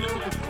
Thank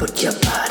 Put your body.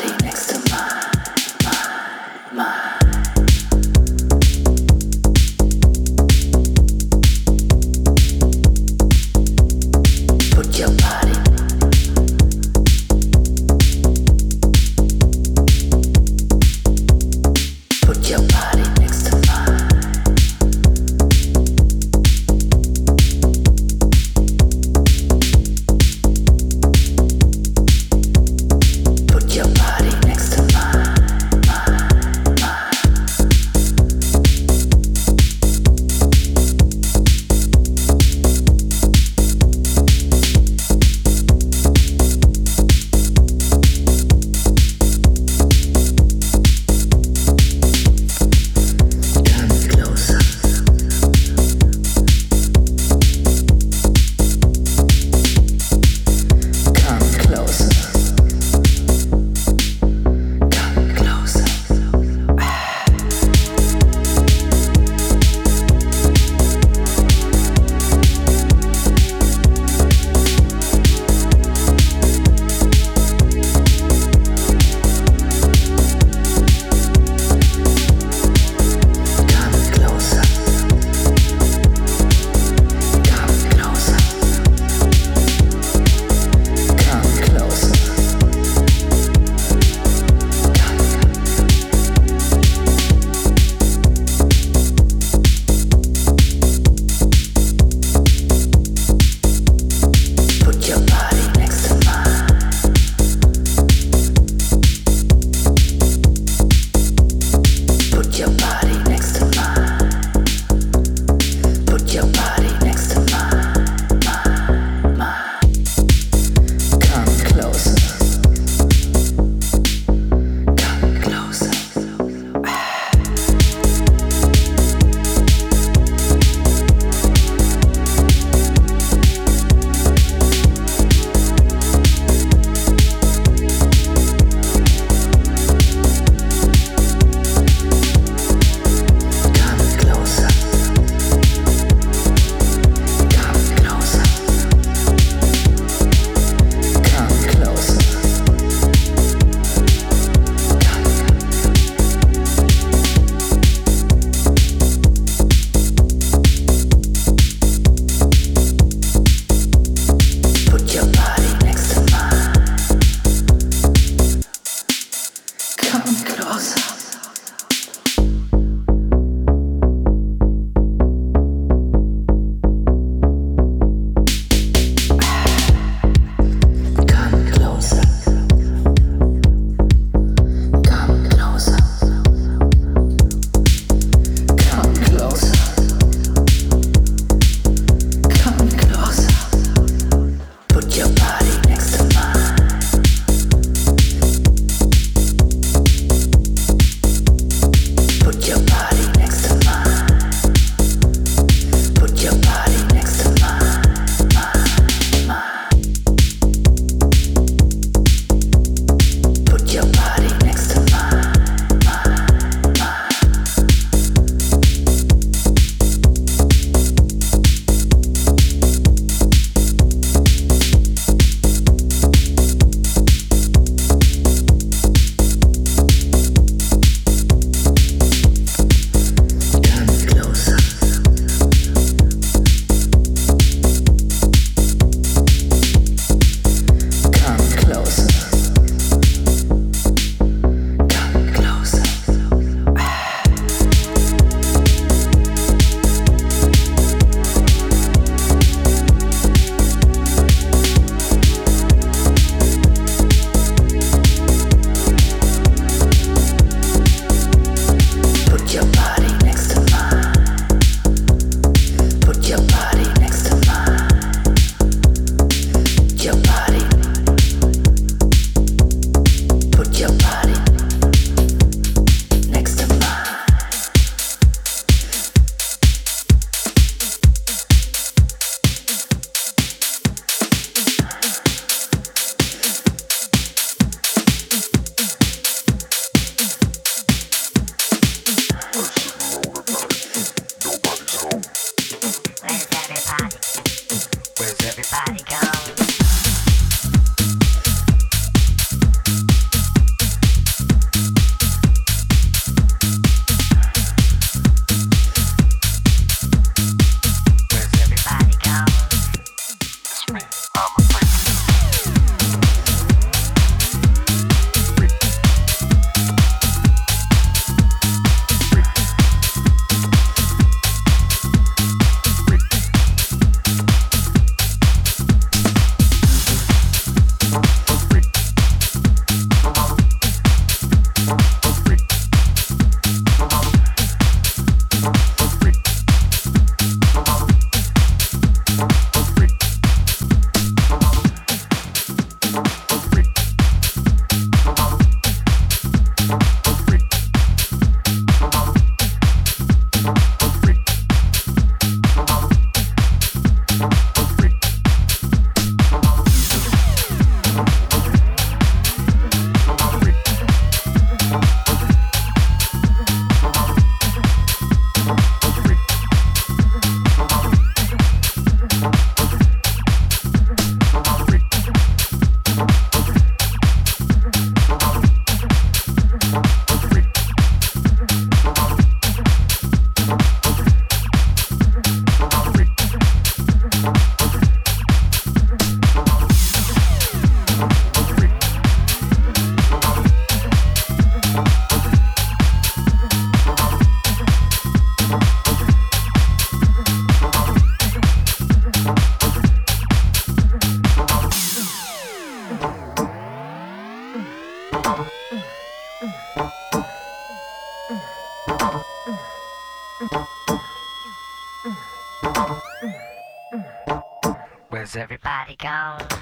radikalen